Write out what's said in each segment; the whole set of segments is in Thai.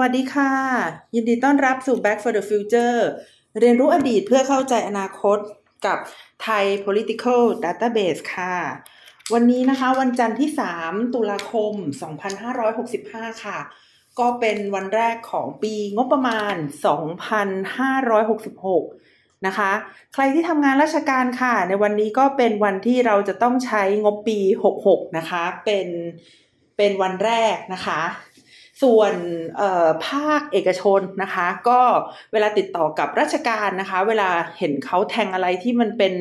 วัสดีค่ะ ยินดีต้อนรับสู่ Back for the Future เรียนรู้อดีตเพื่อเข้าใจอนาคตกับไทย political database ค่ะ วันนี้นะคะ วันจันทร์ที่ 3 ตุลาคม 2565 ค่ะ ก็เป็นวันแรกของปีงบประมาณ 2566 นะคะ ใครที่ทำงานราชการค่ะ ในวันนี้ก็เป็นวันที่เราจะต้องใช้งบปี 66 นะคะ เป็นเป็นวันแรกนะคะ ส่วนภาคเอกชนนะคะ ก็เวลาติดต่อกับราชการนะคะ เวลาเห็นเขาแทงอะไรที่มันเป็น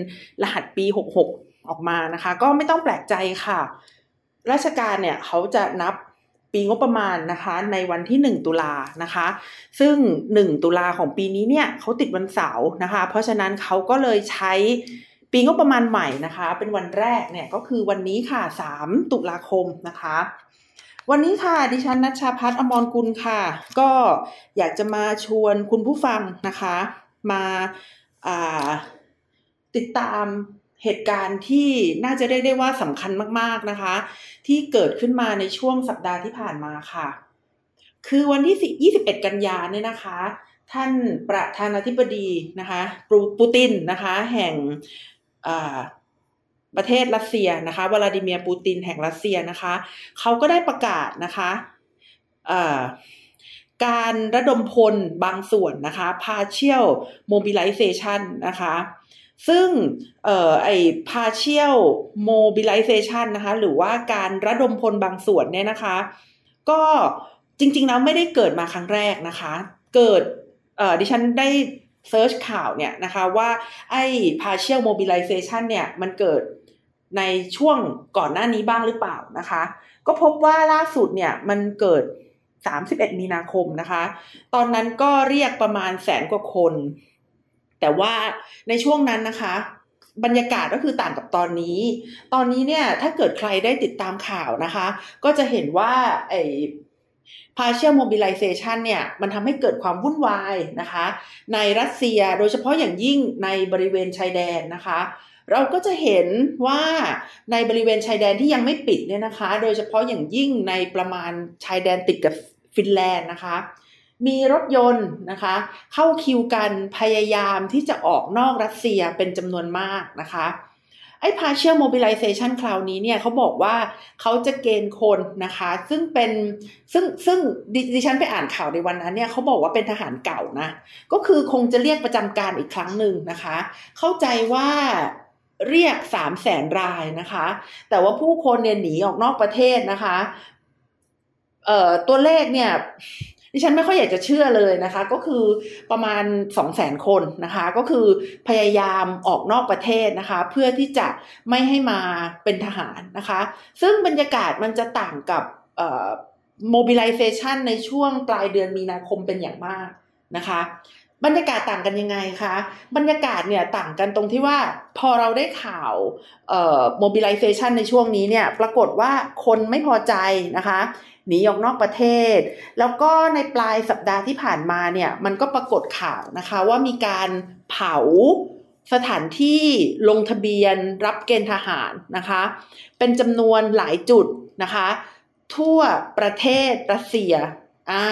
รหัสปี 66 ออกมานะคะ ก็ไม่ต้องแปลกใจค่ะ ราชการเนี่ยเขาจะนับปีงบประมาณนะคะในวันที่ 1 ตุลานะคะ ซึ่ง 1 ตุลาของปีนี้เนี่ยเขาติดวันเสาร์นะคะ เพราะฉะนั้นเขาก็เลยใช้ปีงบประมาณใหม่นะคะ เป็นวันแรกเนี่ยก็คือวันนี้ค่ะ 3 ตุลาคมนะคะ วันนี้ค่ะดิฉันนัชชาพัฒนอมรกุลค่ะ ก็อยากจะมาชวนคุณผู้ฟังนะคะมาติดตามเหตุการณ์ที่น่าจะได้ได้ว่าสำคัญมากๆนะคะ ที่เกิดขึ้นมาในช่วงสัปดาห์ที่ผ่านมาค่ะ คือวันที่ 21 กันยาเนี่ยนะคะ ท่านประธานาธิบดีนะคะปูตินนะคะ แห่ง ประเทศรัสเซียนะคะวลาดิเมียร์ปูตินแห่งรัสเซียนะคะเขาก็ได้ประกาศนะคะการระดมพลบางส่วนนะคะ partial mobilization นะคะ ซึ่งเอ่อไอ้ partial mobilization นะคะ หรือว่าการระดมพลบางส่วนเนี่ยนะคะ ก็จริงๆแล้วไม่ได้เกิดมาครั้งแรกนะคะ เกิดเอ่อดิฉันได้เซิร์ชข่าวเนี่ยนะคะว่าไอ้ partial mobilization เนี่ยมันเกิด ในช่วงก่อนหน้านี้บ้างหรือเปล่านะคะ ก็พบว่าล่าสุดเนี่ยมันเกิด 31 มีนาคมนะคะ ตอนนั้นก็เรียกประมาณแสนกว่าคน แต่ว่าในช่วงนั้นนะคะ บรรยากาศก็คือต่างกับตอนนี้ ตอนนี้เนี่ยถ้าเกิดใครได้ติดตามข่าวนะคะ ก็จะเห็นว่าไอ้ partial mobilization เนี่ยมันทำให้เกิดความวุ่นวายนะคะ ในรัสเซียโดยเฉพาะอย่างยิ่งในบริเวณชายแดนนะคะ เราก็จะเห็นว่าในบริเวณชายแดนที่ยังไม่ปิดเนี่ยนะคะ โดยเฉพาะอย่างยิ่งในประมาณชายแดนติดกับฟินแลนด์นะคะ มีรถยนต์นะคะ เข้าคิวกันพยายามที่จะออกนอกรัสเซียเป็นจำนวนมากนะคะไอ้ partial mobilization คราวนี้เนี่ยเขาบอกว่าเขาจะเกณฑ์คนนะคะ ซึ่งเป็นซึ่งซึ่งดิฉันไปอ่านข่าวในวันนั้นเนี่ยเขาบอกว่าเป็นทหารเก่านะ ก็คือคงจะเรียกประจำการอีกครั้งหนึ่งนะคะ เข้าใจว่า เรียกสามแสนรายนะคะ แต่ว่าผู้คนเนี่ยหนีออกนอกประเทศนะคะ เอ่อตัวเลขเนี่ยดิฉันไม่ค่อยอยากจะเชื่อเลยนะคะ ก็คือประมาณสองแสนคนนะคะ ก็คือพยายามออกนอกประเทศนะคะ เพื่อที่จะไม่ให้มาเป็นทหารนะคะ ซึ่งบรรยากาศมันจะต่างกับเอ่อ mobilization ในช่วงปลายเดือนมีนาคมเป็นอย่างมากนะคะ บรรยากาศต่างกันยังไงคะ บรรยากาศเนี่ยต่างกันตรงที่ว่าพอเราได้ข่าวเอ่อ mobilization ในช่วงนี้เนี่ยปรากฏว่าคนไม่พอใจนะคะหนีออกนอกประเทศ แล้วก็ในปลายสัปดาห์ที่ผ่านมาเนี่ยมันก็ปรากฏข่าวนะคะว่ามีการเผาสถานที่ลงทะเบียนรับเกณฑ์ทหารนะคะ เป็นจำนวนหลายจุดนะคะ ทั่วประเทศรัสเซีย อ่า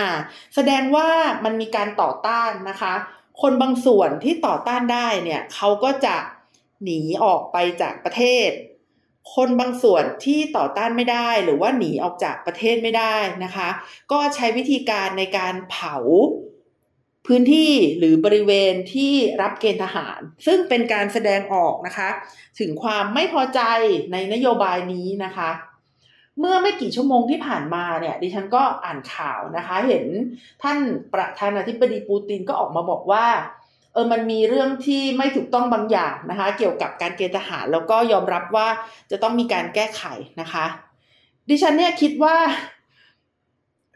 แสดงว่ามันมีการต่อต้านนะคะ คนบางส่วนที่ต่อต้านได้เนี่ยเขาก็จะหนีออกไปจากประเทศ คนบางส่วนที่ต่อต้านไม่ได้หรือว่าหนีออกจากประเทศไม่ได้นะคะ ก็ใช้วิธีการในการเผาพื้นที่หรือบริเวณที่รับเกณฑ์ทหาร ซึ่งเป็นการแสดงออกนะคะ ถึงความไม่พอใจในนโยบายนี้นะคะ เมื่อไม่กี่ชั่วโมงที่ผ่านมาเนี่ย ดิฉันก็อ่านข่าวนะคะ เห็นท่านประธานาธิบดีปูตินก็ออกมาบอกว่าเออมันมีเรื่องที่ไม่ถูกต้องบางอย่างนะคะ เกี่ยวกับการเกณฑ์ทหารแล้วก็ยอมรับว่าจะต้องมีการแก้ไขนะคะ ดิฉันเนี่ยคิดว่า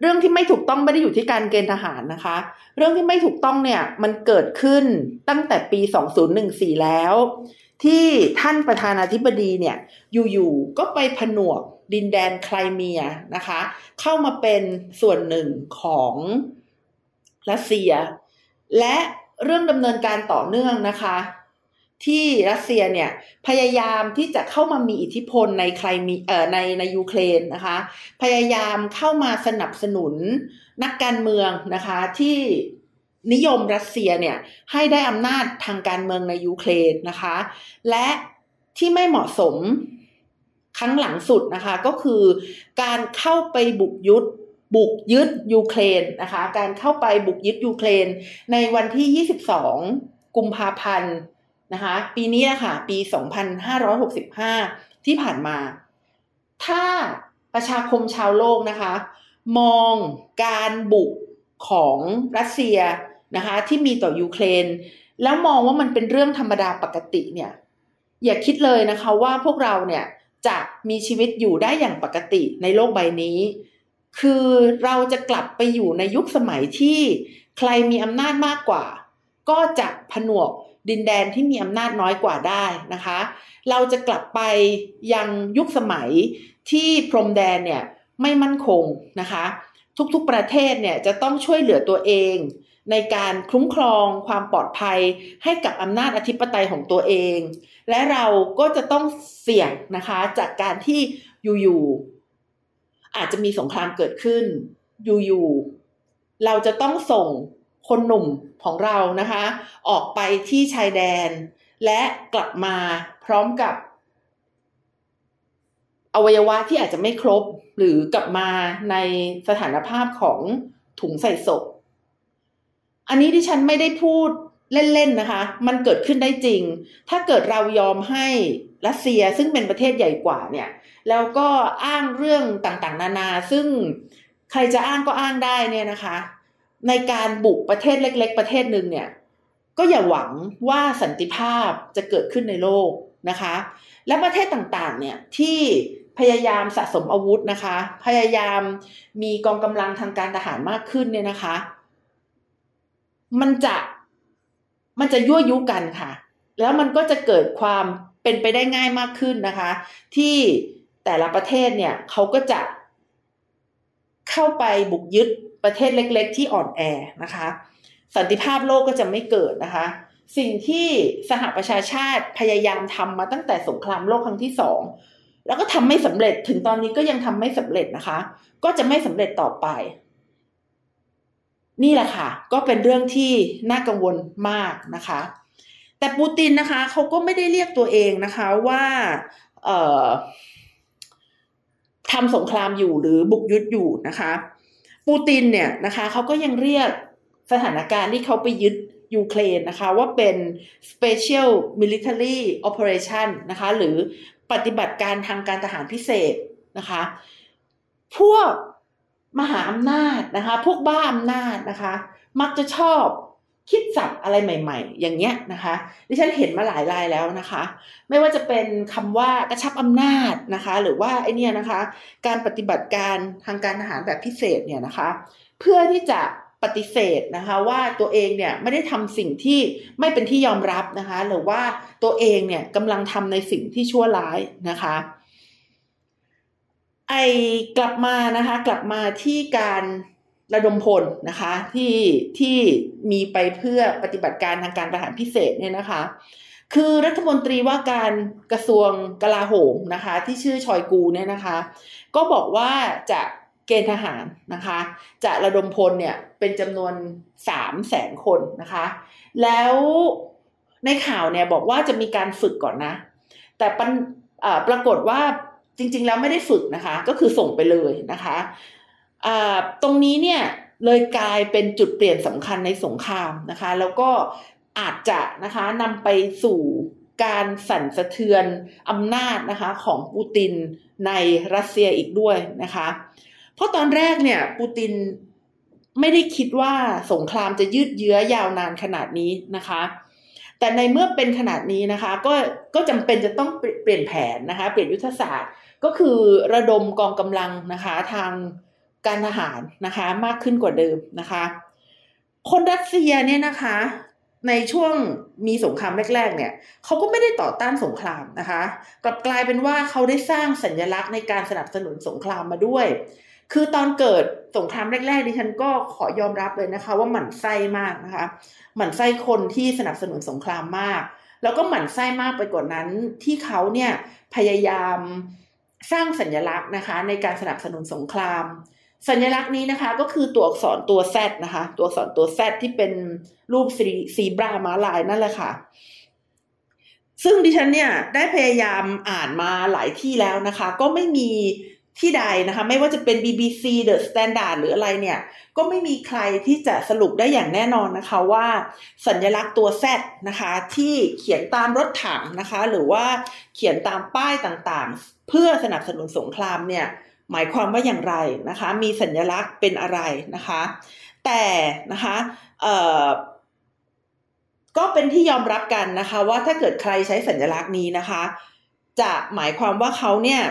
เรื่องที่ไม่ถูกต้องไม่ได้อยู่ที่การเกณฑ์ทหารนะคะ เรื่องที่ไม่ถูกต้องเนี่ยมันเกิดขึ้นตั้งแต่ปี 2014 แล้ว ที่ท่านประธานาธิบดีเนี่ยอยู่ๆก็ไปผนวกดินแดนไครเมียนะคะ เข้ามาเป็นส่วนหนึ่งของรัสเซีย และเรื่องดำเนินการต่อเนื่องนะคะ ที่รัสเซียเนี่ยพยายามที่จะเข้ามามีอิทธิพลในใครมีเอ่อในในยูเครนนะคะ พยายามเข้ามาสนับสนุนนักการเมืองนะคะที่ นิยมรัสเซียเนี่ยให้ได้อำนาจทางการเมืองในยูเครนนะคะ และที่ไม่เหมาะสมครั้งหลังสุดนะคะ ก็คือการเข้าไปบุกยุดบุกยึดยูเครนนะคะ การเข้าไปบุกยึดยูเครนในวันที่ 22 กุมภาพันธ์นะคะ ปีนี้นะคะปี 2565 ที่ผ่านมา ถ้าประชาคมชาวโลกนะคะ มองการบุกของรัสเซีย นะคะที่มีต่อยูเครน แล้วมองว่ามันเป็นเรื่องธรรมดาปกติเนี่ยอย่าคิดเลยนะคะว่าพวกเราเนี่ยจะมีชีวิตอยู่ได้อย่างปกติในโลกใบนี้ คือเราจะกลับไปอยู่ในยุคสมัยที่ใครมีอำนาจมากกว่า ก็จะผนวกดินแดนที่มีอำนาจน้อยกว่าได้นะคะ เราจะกลับไปยังยุคสมัยที่พรมแดนเนี่ยไม่มั่นคงนะคะ ทุกๆประเทศเนี่ยจะต้องช่วยเหลือตัวเอง ในการคุ้มครองความปลอดภัยให้กับอำนาจอธิปไตยของตัวเอง และเราก็จะต้องเสี่ยงนะคะจากการที่อยู่ๆอาจจะมีสงครามเกิดขึ้น อยู่ๆเราจะต้องส่งคนหนุ่มของเรานะคะ ออกไปที่ชายแดน และกลับมาพร้อมกับ อวัยวะที่อาจจะไม่ครบ หรือกลับมาในสถานภาพของถุงใส่ศพ อันนี้ที่ฉันไม่ได้พูดเล่น ๆ นะคะ มันเกิดขึ้นได้จริง ถ้าเกิดเรายอมให้รัสเซียซึ่งเป็นประเทศใหญ่กว่าเนี่ย แล้วก็อ้างเรื่องต่างๆ นานา ซึ่งใครจะอ้างก็อ้างได้เนี่ยนะคะ ในการบุกประเทศเล็ก ๆ ประเทศหนึ่งเนี่ย ก็อย่าหวังว่าสันติภาพจะเกิดขึ้นในโลกนะคะ และประเทศต่างๆ เนี่ยที่พยายามสะสมอาวุธนะคะ พยายามมีกองกำลังทางการทหารมากขึ้นเนี่ยนะคะ มันจะมันจะยั่วยุกันค่ะ แล้วมันก็จะเกิดความเป็นไปได้ง่ายมากขึ้นนะคะ ที่แต่ละประเทศเนี่ยเขาก็จะเข้าไปบุกยึดประเทศเล็ก ๆ ที่อ่อนแอนะคะ สันติภาพโลกก็จะไม่เกิดนะคะ สิ่งที่สหประชาชาติพยายามทำมาตั้งแต่สงครามโลกครั้งที่สองแล้วก็ทำไม่สำเร็จถึงตอนนี้ก็ยังทำไม่สำเร็จนะคะ ก็จะไม่สำเร็จต่อไป นี่แหละค่ะ ก็เป็นเรื่องที่น่ากังวลมากนะคะ แต่ปูตินนะคะเขาก็ไม่ได้เรียกตัวเองนะคะว่าเอ่อทำสงครามอยู่หรือบุกยุดอยู่นะคะ ปูตินเนี่ยนะคะเขาก็ยังเรียกสถานการณ์ที่เขาไปยึดยูเครนนะคะว่าเป็น special military operation นะคะ หรือปฏิบัติการทางการทหารพิเศษนะคะ พวก มหาอำนาจนะคะ พวกบ้าอำนาจนะคะ มักจะชอบคิดสับอะไรใหม่ ๆ อย่างเงี้ยนะคะดิฉันเห็นมาหลายรายแล้วนะคะ ไม่ว่าจะเป็นคำว่ากระชับอำนาจนะคะ หรือว่าไอเนี่ยนะคะ การปฏิบัติการทางการทหารแบบพิเศษเนี่ยนะคะ เพื่อที่จะปฏิเสธนะคะว่าตัวเองเนี่ยไม่ได้ทำสิ่งที่ไม่เป็นที่ยอมรับนะคะ หรือว่าตัวเองเนี่ยกำลังทำในสิ่งที่ชั่วร้ายนะคะ ไอกลับมานะคะกลับมาที่การระดมพลนะคะที่ที่มีไปเพื่อปฏิบัติการทางการทหารพิเศษเนี่ยนะคะ คือรัฐมนตรีว่าการกระทรวงกลาโหมนะคะที่ชื่อชอยกูเนี่ยนะคะ ก็บอกว่าจะเกณฑ์ทหารนะคะ จะระดมพลเนี่ยเป็นจำนวนสามแสนคนนะคะ แล้วในข่าวเนี่ยบอกว่าจะมีการฝึกก่อนนะ แต่ปปรากฏว่า จริงๆแล้วไม่ได้ฝึกนะคะ ก็คือส่งไปเลยนะคะตรงนี้เนี่ยเลยกลายเป็นจุดเปลี่ยนสำคัญในสงครามนะคะ แล้วก็อาจจะนะคะนำไปสู่การสั่นสะเทือนอำนาจนะคะของปูตินในรัสเซียอีกด้วยนะคะ เพราะตอนแรกเนี่ยปูตินไม่ได้คิดว่าสงครามจะยืดเยื้อยาวนานขนาดนี้นะคะ แต่ในเมื่อเป็นขนาดนี้นะคะ ก็ก็จำเป็นจะต้องเปลี่ยนแผนนะคะ เปลี่ยนยุทธศาสตร์ ก็คือระดมกองกำลังนะคะทางการทหารนะคะมากขึ้นกว่าเดิมนะคะ คนรัสเซียเนี่ยนะคะ ในช่วงมีสงครามแรก ๆ เนี่ยเขาก็ไม่ได้ต่อต้านสงครามนะคะ กลับกลายเป็นว่าเขาได้สร้างสัญลักษณ์ในการสนับสนุนสงครามมาด้วย คือตอนเกิดสงครามแรกๆดิฉันก็ขอยอมรับเลยนะคะ ว่าหมั่นไส้มากนะคะ หมั่นไส้คนที่สนับสนุนสงครามมาก แล้วก็หมั่นไส้มากไปกว่านั้นที่เขาเนี่ยพยายามสร้างสัญลักษณ์นะคะ ในการสนับสนุนสงคราม สัญลักษณ์นี้นะคะ ก็คือตัวอักษรตัว Z นะคะ ตัวอักษรตัว Z ที่เป็นรูปซีบราม้าลายนั่นแหละค่ะ ซึ่งดิฉันเนี่ยได้พยายามอ่านมาหลายที่แล้วนะคะ ก็ไม่มี ที่ใดนะคะ ไม่ว่าจะเป็น BBC The Standard หรืออะไรเนี่ย ก็ไม่มีใครที่จะสรุปได้อย่างแน่นอนนะคะว่า สัญลักษณ์ตัว Z นะคะ ที่เขียนตามรถถังนะคะ หรือว่าเขียนตามป้ายต่างๆ เพื่อสนับสนุนสงครามเนี่ย หมายความว่าอย่างไรนะคะ มีสัญลักษณ์เป็นอะไรนะคะ แต่นะคะก็เป็นที่ยอมรับกันนะคะ ว่าถ้าเกิดใครใช้สัญลักษณ์นี้นะคะ จะหมายความว่าเขาเนี่ย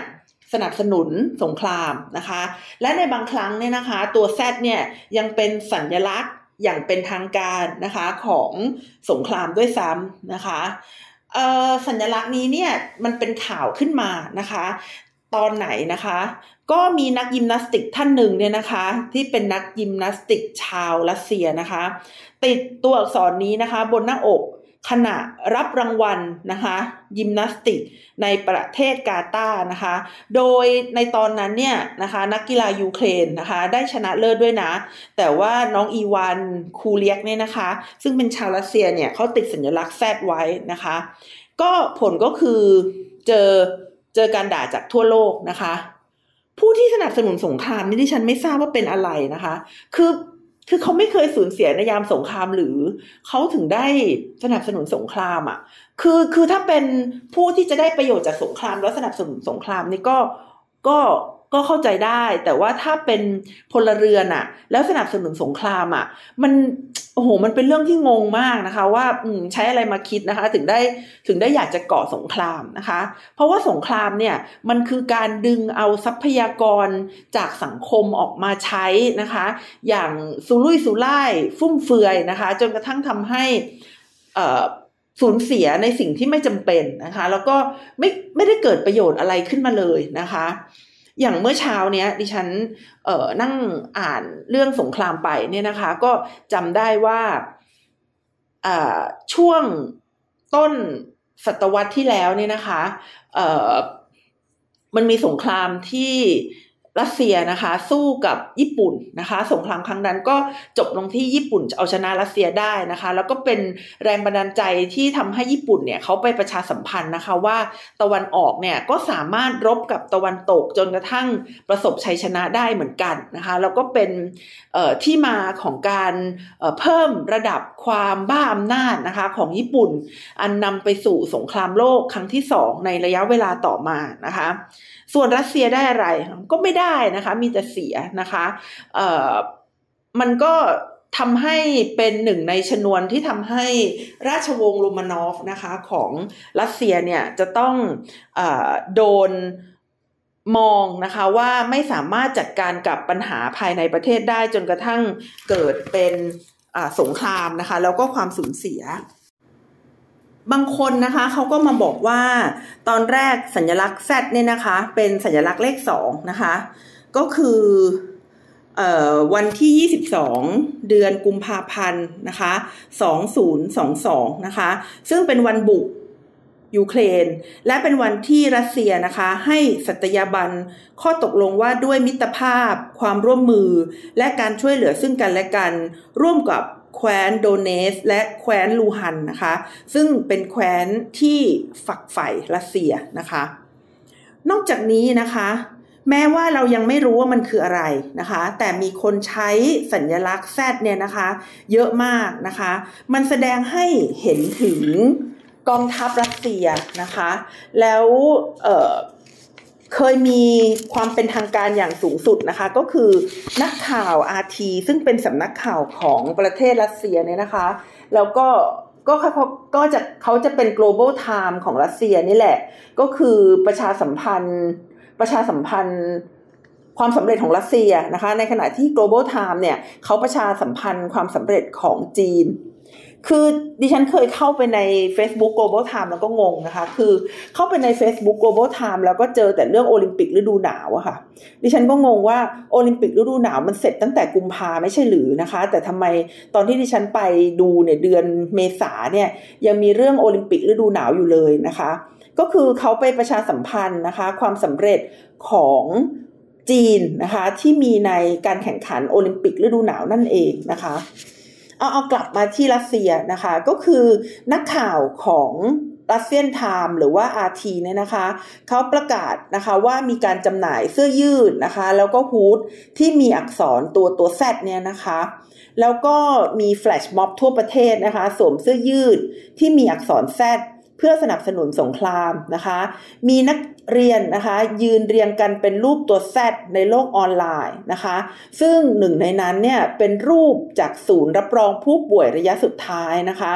สนับสนุนสงครามนะคะ และในบางครั้งเนี่ยนะคะ ตัว Z เนี่ยยังเป็นสัญลักษณ์อย่างเป็นทางการนะคะของสงครามด้วยซ้ำนะคะสัญลักษณ์นี้เนี่ยมันเป็นข่าวขึ้นมานะคะ ตอนไหนนะคะ ก็มีนักยิมนาสติกท่านหนึ่งเนี่ยนะคะ ที่เป็นนักยิมนาสติกชาวรัสเซียนะคะ ติดตัวอักษรนี้นะคะ บนหน้าอก ขณะรับรางวัลนะคะยิมนาสติกในประเทศกาตาร์นะคะ โดยในตอนนั้นเนี่ยนะคะนักกีฬายูเครนนะคะได้ชนะเลิศด้วยนะ แต่ว่าน้องอีวานคูเลียกเนี่ยนะคะ ซึ่งเป็นชาวรัสเซียเนี่ยเขาติดสัญลักษณ์แซดไว้นะคะ ก็ผลก็คือเจอเจอการด่าจากทั่วโลกนะคะ ผู้ที่สนับสนุนสงครามนี่ที่ฉันไม่ทราบว่าเป็นอะไรนะคะ คือ คือเขาไม่เคยสูญเสียในยามสงครามหรือเขาถึงได้สนับสนุนสงครามอะ่ะ คือคือถ้าเป็นผู้ที่จะได้ประโยชน์จากสงคราม แล้วสนับสนุนสงครามนี่ก็ก็ก็เข้าใจได้ แต่ว่าถ้าเป็นพลเรือนอะแล้วสนับสนุนสงครามอะ มัน โอ้โห มันเป็นเรื่องที่งงมากนะคะ ว่าใช้อะไรมาคิดนะคะ ถึงได้ถึงได้อยากจะก่อสงครามนะคะ เพราะว่าสงครามเนี่ยมันคือการดึงเอาทรัพยากรจากสังคมออกมาใช้นะคะ อย่างสุรุ่ยสุร่ายฟุ่มเฟือยนะคะ จนกระทั่งทำให้สูญเสียในสิ่งที่ไม่จำเป็นนะคะ แล้วก็ไม่ไม่ได้เกิดประโยชน์อะไรขึ้นมาเลยนะคะ อย่างเมื่อเช้าเนี้ยดิฉันเอ่อนั่งอ่านเรื่องสงครามไปเนี่ยนะคะ ก็จำได้ว่าอ่าช่วงต้นศตวรรษที่แล้วเนี่ยนะคะเอ่อมันมีสงครามที่ รัสเซียนะคะ สู้กับญี่ปุ่นนะคะ สงครามครั้งนั้นก็จบลงที่ญี่ปุ่นเอาชนะรัสเซียได้นะคะ แล้วก็เป็นแรงบันดาลใจที่ทำให้ญี่ปุ่นเนี่ยเขาไปประชาสัมพันธ์นะคะว่าตะวันออกเนี่ยก็สามารถรบกับตะวันตกจนกระทั่งประสบชัยชนะได้เหมือนกันนะคะแล้วก็เป็นที่มาของการเพิ่มระดับความบ้าอำนาจนะคะของญี่ปุ่น อันนำไปสู่สงครามโลกครั้งที่สองในระยะเวลาต่อมานะคะ ส่วนรัสเซียได้อะไรก็ไม่ได้้นะคะ มีแต่เสียนะคะเอ่อมันก็ทำให้เป็นหนึ่งในชนวนที่ทำให้ราชวงศ์โรมานอฟนะคะของรัสเซียเนี่ยจะต้องอโดนมองนะคะว่าไม่สามารถจัดการกับปัญหาภายในประเทศได้จนกระทั่งเกิดเป็นสงครามนะคะ แล้วก็ความสูญเสีย บางคนนะคะเขาก็มาบอกว่าตอนแรกสัญลักษณ์ Z เนี่ยนะคะ เป็นสัญลักษณ์เลขสองนะคะ ก็คืออวันที่ 22 เดือนกุมภาพันธ์นะคะ2022นะคะ ซึ่งเป็นวันบุกยูเครน และเป็นวันที่รัสเซียนะคะ ให้สัตยาบันข้อตกลงว่าด้วยมิตรภาพ ความร่วมมือ และการช่วยเหลือซึ่งกันและกัน ร่วมกับ แคว้นโดเนส และแคว้นลูฮันนะคะ ซึ่งเป็นแคว้นที่ฝักใฝ่รัสเซียนะคะ นอกจากนี้นะคะ แม้ว่าเรายังไม่รู้ว่ามันคืออะไรนะคะ แต่มีคนใช้สัญลักษณ์แซดเนี่ยนะคะ เยอะมากนะคะ มันแสดงให้เห็นถึงกองทัพรัสเซียนะคะ แล้วเเคยมีความเป็นทางการอย่างสูงสุดนะคะ ก็คือนักข่าวอาทีซึ่งเป็นสำนักข่าวของประเทศรัสเซียเนี่ยนะคะ แล้วก็ก็เขาก็จะเขาจะเป็น global time ของรัสเซียนี่แหละ ก็คือประชาสัมพันธ์ ประชาสัมพันธ์ความสำเร็จของรัสเซียนะคะ ในขณะที่ global time เนี่ยเขาประชาสัมพันธ์ความสำเร็จของจีน คือดิฉันเคยเข้าไปใน Facebook Global Time แล้วก็งงนะคะ คือเข้าไปใน Facebook Global Time แล้วก็เจอแต่เรื่องโอลิมปิกฤดูหนาวอะค่ะ ดิฉันก็งงว่าโอลิมปิกฤดูหนาวมันเสร็จตั้งแต่กุมภาไม่ใช่หรือนะคะ แต่ทำไมตอนที่ดิฉันไปดูเนี่ยเดือนเมษาเนี่ยยังมีเรื่องโอลิมปิกฤดูหนาวอยู่เลยนะคะ ก็คือเขาไปประชาสัมพันธ์นะคะ ความสำเร็จของจีนนะคะที่มีในการแข่งขันโอลิมปิกฤดูหนาวนั่นเองนะคะ เอาเอากลับมาที่รัสเซียนะคะ ก็คือนักข่าวของรัสเซียนไทม์หรือว่า RT เนี่ยนะคะเขาประกาศนะคะว่ามีการจำหน่ายเสื้อยืดนะคะ แล้วก็ฮูดที่มีอักษรตัวตัวแซดเนี่ยนะคะ แล้วก็มีแฟลชม็อบทั่วประเทศนะคะ สวมเสื้อยืดที่มีอักษรแซด เพื่อสนับสนุนสงครามนะคะ มีนักเรียนนะคะ ยืนเรียงกันเป็นรูปตัว Z ในโลกออนไลน์นะคะ ซึ่งหนึ่งในนั้นเนี่ยเป็นรูปจากศูนย์รับรองผู้ป่วยระยะสุดท้ายนะคะ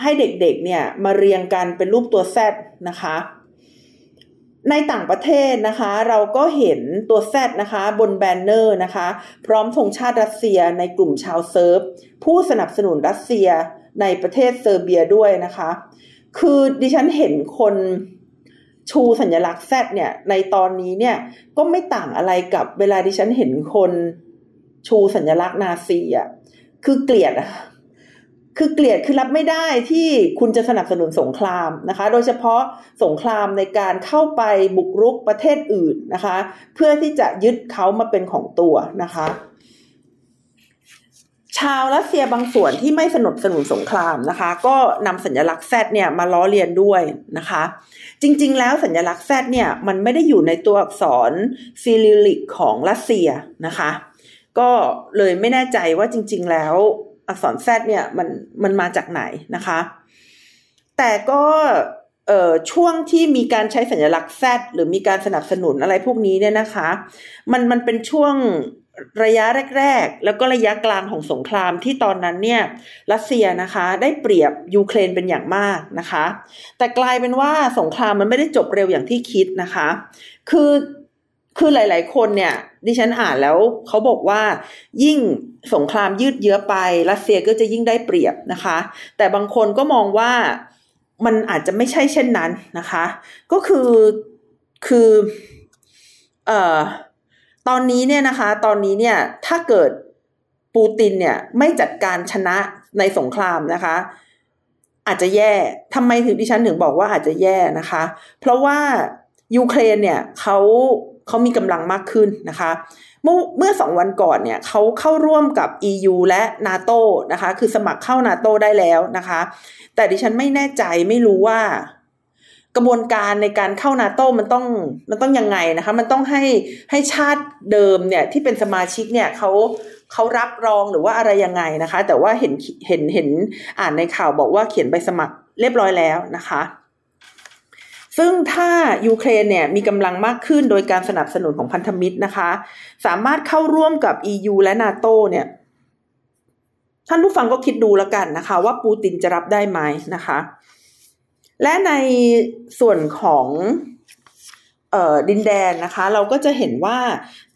ให้เด็กๆเนี่ยมาเรียงกันเป็นรูปตัว Z นะคะในต่างประเทศนะคะเราก็เห็นตัว Z นะคะบน banner นะคะ พร้อมธงชาติรัสเซียในกลุ่มชาวเซิร์บ ผู้สนับสนุนรัสเซียในประเทศเซอร์เบียด้วยนะคะ คือดิฉันเห็นคนชูสัญลักษณ์แซดเนี่ย ในตอนนี้เนี่ย ก็ไม่ต่างอะไรกับเวลาดิฉันเห็นคนชูสัญลักษณ์นาซีอะคือเกลียดอะคือเกลียดคือรับไม่ได้ที่คุณจะสนับสนุนสงครามนะคะ โดยเฉพาะสงครามในการเข้าไปบุกรุกประเทศอื่นนะคะ เพื่อที่จะยึดเขามาเป็นของตัวนะคะ ชาวรัสเซียบางส่วนที่ไม่สนับสนุนสงครามนะคะ ก็นำสัญลักษณ์ Z เนี่ยมาล้อเลียนด้วยนะคะ จริงๆ แล้วสัญลักษณ์ Z เนี่ยมันไม่ได้อยู่ในตัวอักษรซีริลลิกของรัสเซียนะคะ ก็เลยไม่แน่ใจว่าจริง ๆ แล้วอักษร Z เนี่ยมันมันมาจากไหนนะคะ แต่ก็เอ่อช่วงที่มีการใช้สัญลักษณ์ Z หรือมีการสนับสนุนอะไรพวกนี้เนี่ยนะคะ มันมันเป็นช่วง ระยะแรก ๆ แล้วก็ระยะกลางของสงครามที่ตอนนั้นเนี่ยรัสเซียนะคะได้เปรียบยูเครนเป็นอย่างมากนะคะ แต่กลายเป็นว่าสงครามมันไม่ได้จบเร็วอย่างที่คิดนะคะ คือคือหลาย ๆ คนเนี่ยดิฉันอ่านแล้วเขาบอกว่ายิ่งสงครามยืดเยื้อไปรัสเซียก็จะยิ่งได้เปรียบนะคะ แต่บางคนก็มองว่ามันอาจจะไม่ใช่เช่นนั้นนะคะ ก็คือคือ เอ่อ ตอนนี้เนี่ยนะคะ ตอนนี้เนี่ยถ้าเกิดปูตินเนี่ยไม่จัดการชนะในสงครามนะคะ อาจจะแย่ทำไมถึงดิฉันถึงบอกว่าอาจจะแย่นะคะ เพราะว่ายูเครนเนี่ยเขาเขามีกำลังมากขึ้นนะคะ เมื่อเมื่อสองวันก่อนเนี่ยเขาเข้าร่วมกับ EU และนาโตนะคะ คือสมัครเข้านาโตได้แล้วนะคะ แต่ดิฉันไม่แน่ใจไม่รู้ว่า กระบวนการในการเข้านาโตมันต้องมันต้องยังไงนะคะ มันต้องให้ให้ชาติเดิมเนี่ยที่เป็นสมาชิกเนี่ยเขาเขารับรองหรือว่าอะไรยังไงนะคะ แต่ว่าเห็นเห็นเห็นอ่านในข่าวบอกว่าเขียนใบสมัครเรียบร้อยแล้วนะคะ ซึ่งถ้ายูเครนเนี่ยมีกำลังมากขึ้นโดยการสนับสนุนของพันธมิตรนะคะ สามารถเข้าร่วมกับ EU และนาโตเนี่ยท่านผู้ฟังก็คิดดูแล้วกันนะคะ ว่าปูตินจะรับได้ไหมนะคะ และในส่วนของออดินแดนนะคะ เราก็จะเห็นว่า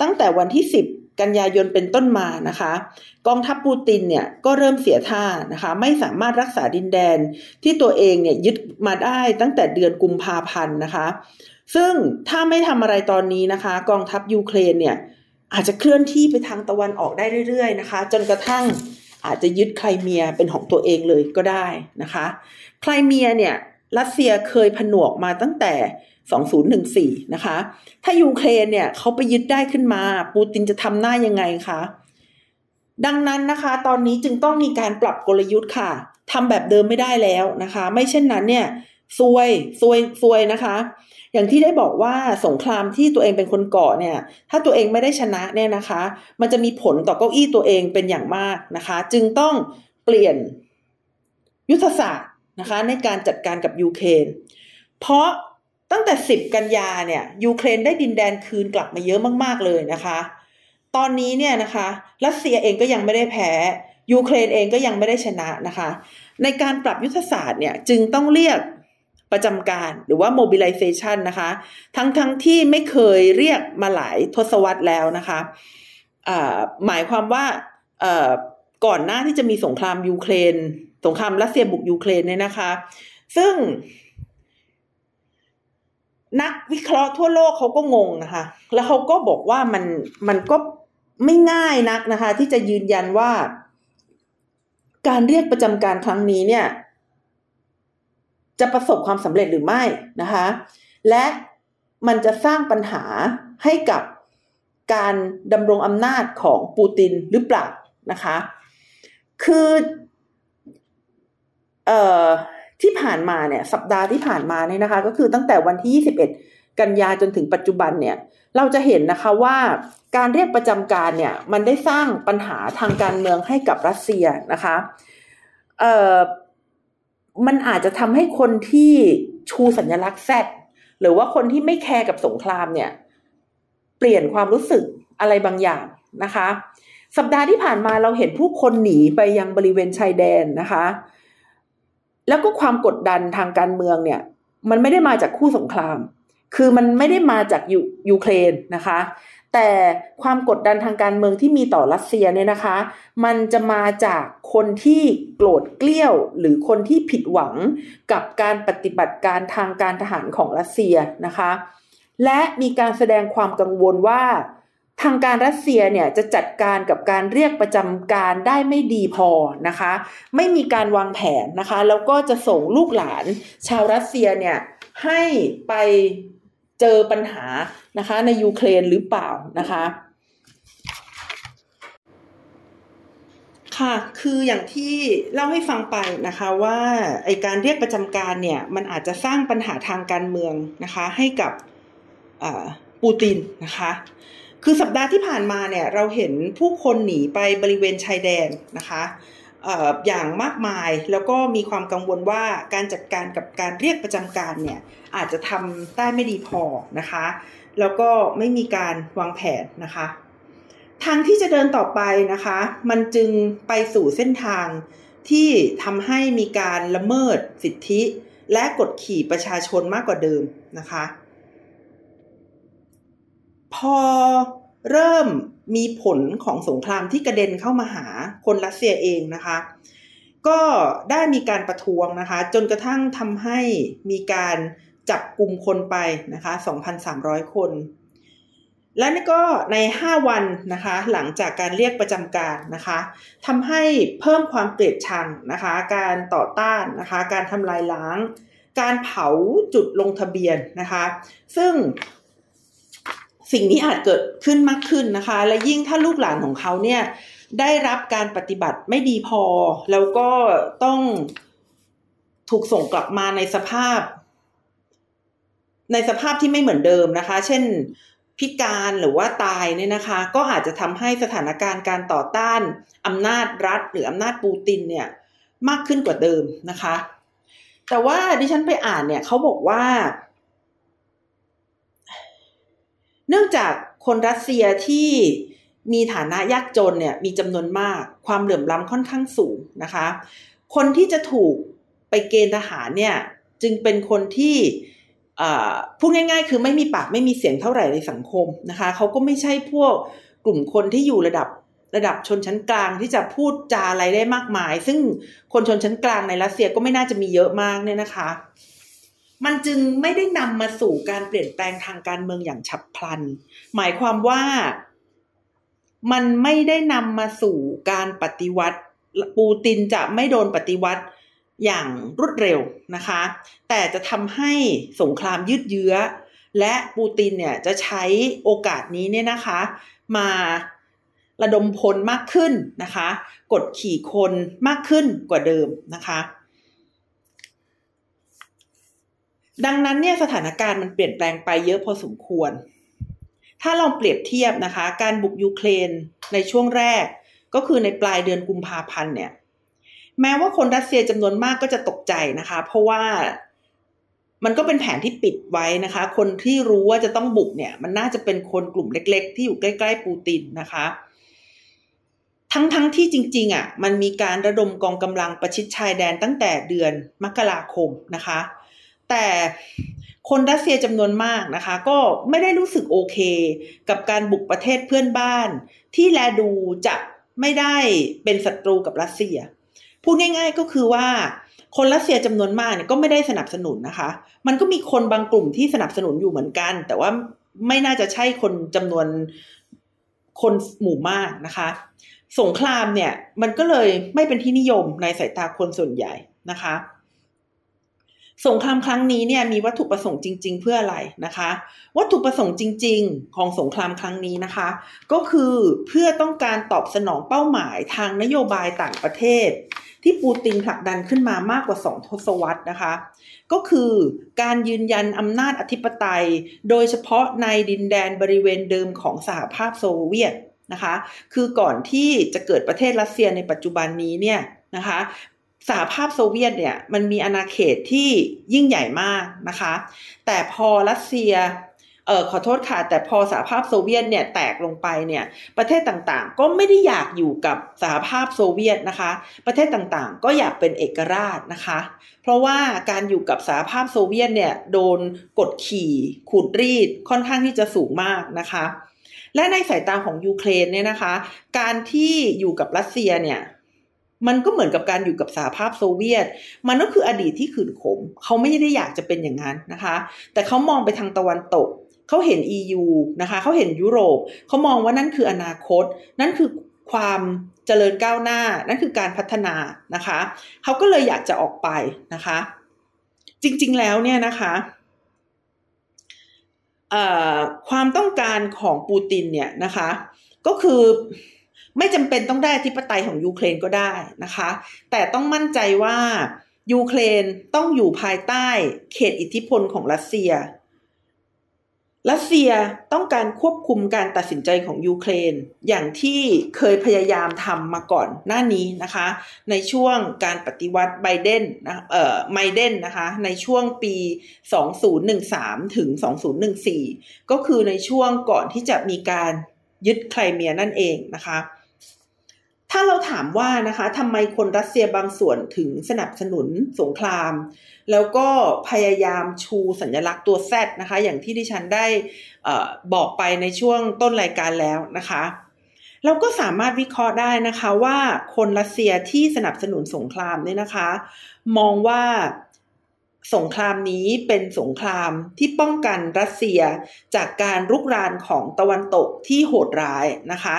ตั้งแต่วันที่ 10 กันยายนเป็นต้นมานะคะ กองทัพปูตินเนี่ยก็เริ่มเสียท่านะคะ ไม่สามารถรักษาดินแดนที่ตัวเองเนี่ยยึดมาได้ตั้งแต่เดือนกุมภาพันธ์นะคะ ซึ่งถ้าไม่ทำอะไรตอนนี้นะคะ กองทัพยูเครนเนี่ยอาจจะเคลื่อนที่ไปทางตะวันออกได้เรื่อยๆนะคะ จนกระทั่งอาจจะยึดไครเมียเป็นของตัวเองเลยก็ได้นะคะ ไครเมียเนี่ย รัสเซียเคยผนวกมาตั้งแต่ 2014 นะคะ ถ้ายูเครนเนี่ยเขาไปยึดได้ขึ้นมา ปูตินจะทำหน้ายังไงคะ ดังนั้นนะคะ ตอนนี้จึงต้องมีการปรับกลยุทธ์ค่ะทำแบบเดิมไม่ได้แล้วนะคะ ไม่เช่นนั้นเนี่ยซวยซวยซวยนะคะ อย่างที่ได้บอกว่าสงครามที่ตัวเองเป็นคนก่อเนี่ย ถ้าตัวเองไม่ได้ชนะเนี่ยนะคะ มันจะมีผลต่อเก้าอี้ตัวเองเป็นอย่างมากนะคะ จึงต้องเปลี่ยนยุทธศาสตร์ นะคะในการจัดการกับยูเครน เพราะตั้งแต่ 10 กันยาเนี่ยยูเครนได้ดินแดนคืนกลับมาเยอะมากๆเลยนะคะ ตอนนี้เนี่ยนะคะรัสเซียเองก็ยังไม่ได้แพ้ยูเครนเองก็ยังไม่ได้ชนะนะคะ ในการปรับยุทธศาสตร์เนี่ยจึงต้องเรียกประจำการหรือว่า mobilization นะคะ ทั้งทั้งที่ไม่เคยเรียกมาหลายทศวรรษแล้วนะคะะหมายความว่าก่อนหน้าที่จะมีสงครามยูเครน สงครามรัสเซียบุกยูเครนเนี่ยนะคะ ซึ่ง นักวิเคราะห์ทั่วโลกเขาก็งงนะคะ แล้วเขาก็บอกว่ามันมันก็ไม่ง่ายนักนะคะ ที่จะยืนยันว่า การเรียกประจำการครั้งนี้เนี่ย จะประสบความสำเร็จหรือไม่นะคะ และมันจะสร้างปัญหาให้กับการดำรงอำนาจของปูตินหรือเปล่านะคะ คือ เอ่อที่ผ่านมาเนี่ย สัปดาห์ที่ผ่านมาเนี่ยนะคะ ก็คือตั้งแต่วันที่ 21 กันยาจนถึงปัจจุบันเนี่ย เราจะเห็นนะคะว่าการเรียกประจำการเนี่ย มันได้สร้างปัญหาทางการเมืองให้กับรัสเซียนะคะเอ่อมันอาจจะทำให้คนที่ชูสัญลักษณ์แซดหรือว่าคนที่ไม่แคร์กับสงครามเนี่ย เปลี่ยนความรู้สึกอะไรบางอย่างนะคะ สัปดาห์ที่ผ่านมาเราเห็นผู้คนหนีไปยังบริเวณชายแดนนะคะ แล้วก็ความกดดันทางการเมืองเนี่ย มันไม่ได้มาจากคู่สงคราม คือมันไม่ได้มาจากยูยูเครนนะคะ แต่ความกดดันทางการเมืองที่มีต่อรัสเซียเนี่ยนะคะ มันจะมาจากคนที่โกรธเกลี้ยว หรือคนที่ผิดหวังกับการปฏิบัติการทางการทหารของรัสเซียนะคะ และมีการแสดงความกังวลว่า ทางการรัสเซียเนี่ยจะจัดการกับการเรียกประจำการได้ไม่ดีพอนะคะ ไม่มีการวางแผนนะคะ แล้วก็จะส่งลูกหลาน ชาวรัสเซียเนี่ยให้ไปเจอปัญหานะคะในยูเครนหรือเปล่านะคะค่ะคืออย่างที่เล่าให้ฟังไปนะคะว่าไอการเรียกประจำการเนี่ยมันอาจจะสร้างปัญหาทางการเมืองนะคะให้กับปูตินนะคะ คือสัปดาห์ที่ผ่านมาเนี่ยเราเห็นผู้คนหนีไปบริเวณชายแดนนะคะอย่างมากมายแล้วก็มีความกังวลว่าการจัดการกับการเรียกประจำการเนี่ยอาจจะทำได้ไม่ดีพอนะคะ แล้วก็ไม่มีการวางแผนนะคะ ทางที่จะเดินต่อไปนะคะ มันจึงไปสู่เส้นทางที่ทำให้มีการละเมิดสิทธิ และกดขี่ประชาชนมากกว่าเดิมนะคะ พอเริ่มมีผลของสงครามที่กระเด็นเข้ามาหาคนรัสเซียเองนะคะ ก็ได้มีการประท้วงนะคะ จนกระทั่งทำให้มีการจับกลุ่มคนไปนะคะ 2,300 คน และนี่ก็ใน 5 วันนะคะ หลังจากการเรียกประจำการนะคะทำให้เพิ่มความเกลียดชังนะคะ การต่อต้านนะคะ การทำลายล้าง การเผาจุดลงทะเบียนนะคะ ซึ่ง สิ่งนี้อาจเกิดขึ้นมากขึ้นนะคะ และยิ่งถ้าลูกหลานของเขาเนี่ยได้รับการปฏิบัติไม่ดีพอ แล้วก็ต้องถูกส่งกลับมาในสภาพ ในสภาพที่ไม่เหมือนเดิมนะคะ เช่นพิการหรือว่าตายเนี่ยนะคะ ก็อาจจะทำให้สถานการณ์การต่อต้านอำนาจรัฐ หรืออำนาจปูตินเนี่ยมากขึ้นกว่าเดิมนะคะ แต่ว่าดิฉันไปอ่านเนี่ยเขาบอกว่าเนื่องจากคนรัสเซียที่มีฐานะยากจนเนี่ยมีจำนวนมากความเหลื่อมล้ำค่อนข้างสูงนะคะ คนที่จะถูกไปเกณฑ์ทหารเนี่ยจึงเป็นคนที่พูดง่าย ๆ คือไม่มีปากไม่มีเสียงเท่าไหร่ในสังคมนะคะเขาก็ไม่ใช่พวกกลุ่มคนที่อยู่ระดับระดับชนชั้นกลางที่จะพูดจาอะไรได้มากมาย ซึ่งคนชนชั้นกลางในรัสเซียก็ไม่น่าจะมีเยอะมากเนี่ยนะคะ มันจึงไม่ได้นำมาสู่การเปลี่ยนแปลงทางการเมืองอย่างฉับพลัน หมายความว่ามันไม่ได้นำมาสู่การปฏิวัติ ปูตินจะไม่โดนปฏิวัติอย่างรวดเร็วนะคะ แต่จะทำให้สงครามยืดเยื้อ และปูตินเนี่ยจะใช้โอกาสนี้เนี่ยนะคะ มาระดมพลมากขึ้นนะคะ กดขี่คนมากขึ้นกว่าเดิมนะคะ ดังนั้นเนี่ยสถานการณ์มันเปลี่ยนแปลงไปเยอะพอสมควร ถ้าเราเปรียบเทียบนะคะ การบุกยูเครนในช่วงแรก ก็คือในปลายเดือนกุมภาพันธ์เนี่ย แม้ว่าคนรัสเซียจำนวนมากก็จะตกใจนะคะ เพราะว่ามันก็เป็นแผนที่ปิดไว้นะคะ คนที่รู้ว่าจะต้องบุกเนี่ย มันน่าจะเป็นคนกลุ่มเล็ก ๆ ที่อยู่ใกล้ ๆ ปูตินนะคะ ทั้งๆทที่จริง ๆอะ มันมีการระดมกองกำลังประชิดชายแดนตั้งแต่เดือนมกราคมนะคะ แต่คนรัสเซียจำนวนมากนะคะ ก็ไม่ได้รู้สึกโอเค กับการบุกประเทศเพื่อนบ้าน ที่แลดูจะไม่ได้เป็นศัตรูกับรัสเซียพพูดง่าย ๆก็คือว่าคนรัสเซียจำนวนมากเนี่ยก็ไม่ได้สนับสนุนนะคะ มันก็มีคนบางกลุ่มที่สนับสนุนอยู่เหมือนกัน แต่ว่าไม่น่าจะใช่คนจำนวนคนหมู่มากนะคะ สงครามเนี่ยมันก็เลยไม่เป็นที่นิยมในสายตาคนส่วนใหญ่นะคะ สงครามครั้งนี้เนี่ยมีวัตถุประสงค์จริง ๆ เพื่ออะไรนะคะ วัตถุประสงค์จริง ๆ ของสงครามครั้งนี้นะคะ ก็คือเพื่อต้องการตอบสนองเป้าหมายทางนโยบายต่างประเทศ ที่ปูตินผลักดันขึ้นมามากกว่าสองทศวรรษนะคะ ก็คือการยืนยันอำนาจอธิปไตย โดยเฉพาะในดินแดนบริเวณเดิมของสหภาพโซเวียตนะคะ คือก่อนที่จะเกิดประเทศรัสเซียในปัจจุบันนี้เนี่ยนะคะ สหภาพโซเวียตเนี่ยมันมีอาณาเขตที่ยิ่งใหญ่มากนะคะ แต่พอรัสเซียเออขอโทษค่ะ แต่พอสหภาพโซเวียตเนี่ยแตกลงไปเนี่ยประเทศต่างๆ ก็ไม่ได้อยากอยู่กับสหภาพโซเวียตนะคะ ประเทศต่างๆ ก็อยากเป็นเอกราชนะคะ เพราะว่าการอยู่กับสหภาพโซเวียตเนี่ยโดนกดขี่ขูดรีดค่อนข้างที่จะสูงมากนะคะ และในสายตาของยูเครนเนี่ยนะคะ การที่อยู่กับรัสเซียเนี่ย มันก็เหมือนกับการอยู่กับสหภาพโซเวียต มันก็คืออดีตที่ขื่นขม เขาไม่ได้อยากจะเป็นอย่างนั้นนะคะ แต่เขามองไปทางตะวันตก เขาเห็น EU นะคะเขาเห็นยุโรป เขามองว่านั่นคืออนาคต นั่นคือความเจริญก้าวหน้า นั่นคือการพัฒนานะคะ เขาก็เลยอยากจะออกไปนะคะ จริงๆแล้วเนี่ยนะคะความต้องการของปูตินเนี่ยนะคะ ก็คือ ไม่จำเป็นต้องได้อธิปไตยของยูเครนก็ได้นะคะ แต่ต้องมั่นใจว่ายูเครนต้องอยู่ภายใต้เขตอิทธิพลของรัสเซีย รัสเซียต้องการควบคุมการตัดสินใจของยูเครน อย่างที่เคยพยายามทำมาก่อนหน้านี้นะคะ ในช่วงการปฏิวัติไบเดนนะเอ่อไมเดนนะคะ ในช่วงปี 2013 ถึง 2014 ก็คือในช่วงก่อนที่จะมีการยึดไครเมียนั่นเองนะคะ ถ้าเราถามว่านะคะทำไมคนรัสเซียบางส่วนถึงสนับสนุนสงคราม แล้วก็พยายามชูสัญลักษณ์ตัวแซนะคะ อย่างที่ดิฉันได้บอกไปในช่วงต้นรายการแล้วนะคะเราก็สามารถวิเคราะห์ได้นะคะว่าคนรัสเซียที่สนับสนุนสงครามเนี่ยนะคะ มองว่า สงครามนี้เป็นสงครามที่ป้องกันรัสเซียจากการรุกรานของตะวันตกที่โหดร้ายนะคะ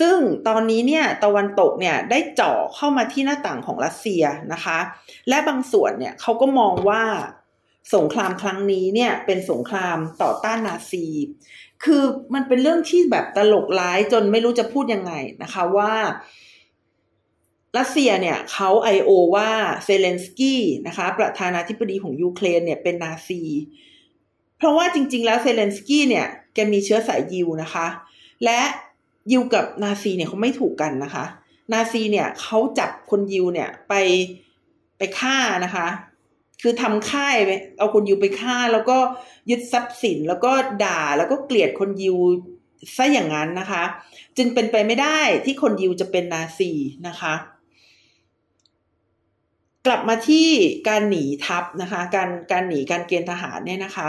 ซึ่งตอนนี้เนี่ยตะวันตกเนี่ยได้เจาะเข้ามาที่หน้าต่างของรัสเซียนะคะ และบางส่วนเนี่ยเขาก็มองว่าสงครามครั้งนี้เนี่ยเป็นสงครามต่อต้านนาซี คือมันเป็นเรื่องที่แบบตลกร้ายจนไม่รู้จะพูดยังไงนะคะว่า รัสเซียเนี่ยเขา IO ว่าเซเลนสกี้นะคะประธานาธิบดีของยูเครนเนี่ยเป็นนาซี เพราะว่าจริง ๆ แล้วเซเลนสกี้เนี่ยแกมีเชื้อสายยิวนะคะ และยิวกับนาซีเนี่ยเขาไม่ถูกกันนะคะ นาซีเนี่ยเขาจับคนยิวเนี่ยไปไปฆ่านะคะ คือทำค่ายเอาคนยิวไปฆ่า แล้วก็ยึดทรัพย์สินแล้วก็ด่าแล้วก็เกลียดคนยิวซะอย่างนั้นนะคะ จึงเป็นไปไม่ได้ที่คนยิวจะเป็นนาซีนะคะ กลับมาที่การหนีทัพนะคะ การการหนีการเกณฑ์ทหารเนี่ยนะคะ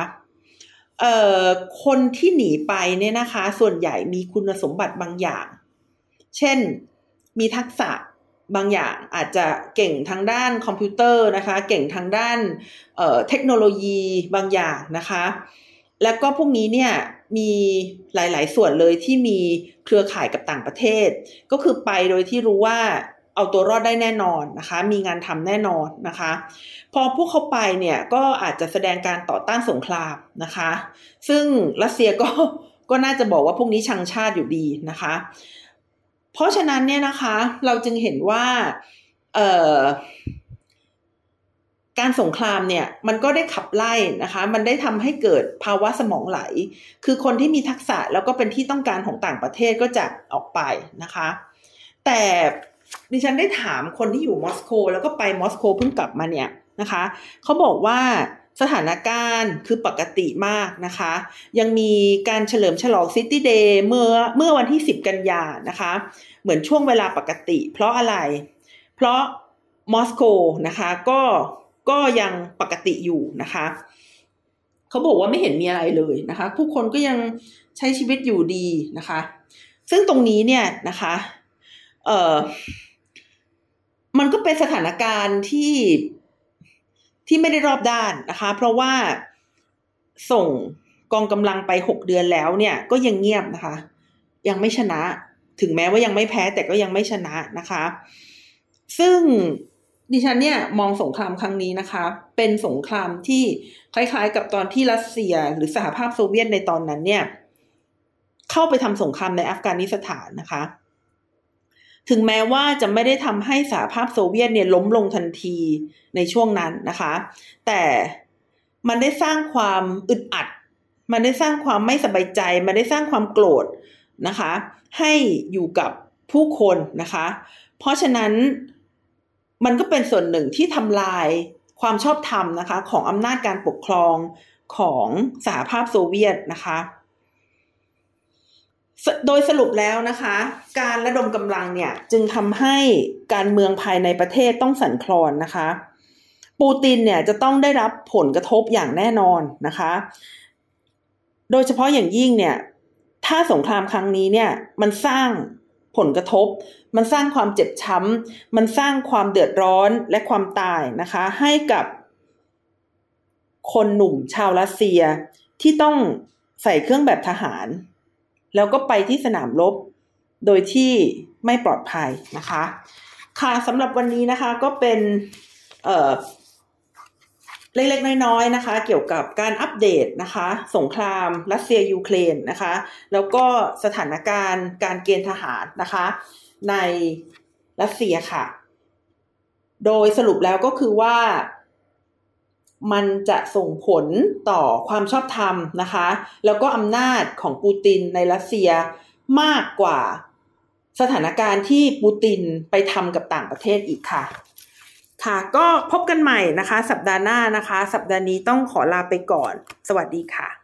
เอ่อคนที่หนีไปเนี่ยนะคะ ส่วนใหญ่มีคุณสมบัติบางอย่าง เช่นมีทักษะบางอย่างอาจจะเก่งทางด้านคอมพิวเตอร์นะคะ เก่งทางด้านเเทคโนโลยีบางอย่างนะคะ แล้วก็พวกนี้เนี่ยมีหลาย ๆ ส่วนเลยที่มีเครือข่ายกับต่างประเทศ ก็คือไปโดยที่รู้ว่า เอาตัวรอดได้แน่นอนนะคะ มีงานทำแน่นอนนะคะ พอพวกเขาไปเนี่ยก็อาจจะแสดงการต่อต้านสงครามนะคะ ซึ่งรัสเซียก็ก็น่าจะบอกว่าพวกนี้ชังชาติอยู่ดีนะคะ เพราะฉะนั้นเนี่ยนะคะเราจึงเห็นว่าเการสงครามเนี่ยมันก็ได้ขับไล่นะคะ มันได้ทำให้เกิดภาวะสมองไหล คือคนที่มีทักษะแล้วก็เป็นที่ต้องการของต่างประเทศก็จะออกไปนะคะ แต่ ดิฉันได้ถามคนที่อยู่มอสโกแล้วก็ไปมอสโกเพิ่งกลับมาเนี่ยนะคะเขาบอกว่าสถานการณ์คือปกติมากนะคะ ยังมีการเฉลิมฉลองซิตี้เดย์เมื่อเมื่อวันที่ 10 กันยานะคะ เหมือนช่วงเวลาปกติ เพราะอะไร เพราะมอสโกนะคะก็ก็ยังปกติอยู่นะคะเขาบอกว่าไม่เห็นมีอะไรเลยนะคะ ผู้คนก็ยังใช้ชีวิตอยู่ดีนะคะ ซึ่งตรงนี้เนี่ยนะคะ เออมันก็เป็นสถานการณ์ที่ที่ไม่ได้รอบด้านนะคะ เพราะว่าส่งกองกำลังไปหกเดือนแล้วเนี่ย ก็ยังเงียบนะคะ ยังไม่ชนะ ถึงแม้ว่ายังไม่แพ้แต่ก็ยังไม่ชนะนะคะ ซึ่งดิฉันเนี่ยมองสงครามครั้งนี้นะคะ เป็นสงครามที่คล้ายๆ กับตอนที่รัสเซียหรือสหภาพโซเวียตในตอนนั้นเนี่ย เข้าไปทำสงครามในอัฟกานิสถานนะคะ ถึงแม้ว่าจะไม่ได้ทำให้สหภาพโซเวียตเนี่ยล้มลงทันทีในช่วงนั้นนะคะ แต่มันได้สร้างความอึดอัด มันได้สร้างความไม่สบายใจ มันได้สร้างความโกรธนะคะ ให้อยู่กับผู้คนนะคะ เพราะฉะนั้นมันก็เป็นส่วนหนึ่งที่ทำลายความชอบธรรมนะคะ ของอำนาจการปกครองของสหภาพโซเวียตนะคะ โดยสรุปแล้วนะคะ การระดมกำลังเนี่ยจึงทำให้การเมืองภายในประเทศต้องสั่นคลอนนะคะ ปูตินเนี่ยจะต้องได้รับผลกระทบอย่างแน่นอนนะคะ โดยเฉพาะอย่างยิ่งเนี่ย ถ้าสงครามครั้งนี้เนี่ยมันสร้างผลกระทบ มันสร้างความเจ็บช้ำ มันสร้างความเดือดร้อนและความตายนะคะ ให้กับคนหนุ่มชาวรัสเซียที่ต้องใส่เครื่องแบบทหาร แล้วก็ไปที่สนามรบ โดยที่ไม่ปลอดภัยนะคะ ค่ะสำหรับวันนี้นะคะก็เป็นเเล็กๆ น้อยๆ นะคะ เกี่ยวกับการอัปเดตนะคะ สงครามรัสเซียยูเครนนะคะ แล้วก็สถานการณ์การเกณฑ์ทหารนะคะ ในรัสเซียค่ะ โดยสรุปแล้วก็คือว่า มันจะส่งผลต่อความชอบธรรมนะคะ แล้วก็อำนาจของปูตินในรัสเซียมากกว่าสถานการณ์ที่ปูตินไปทำกับต่างประเทศอีกค่ะ ค่ะ ก็พบกันใหม่นะคะ สัปดาห์หน้านะคะ สัปดาห์นี้ต้องขอลาไปก่อน สวัสดีค่ะ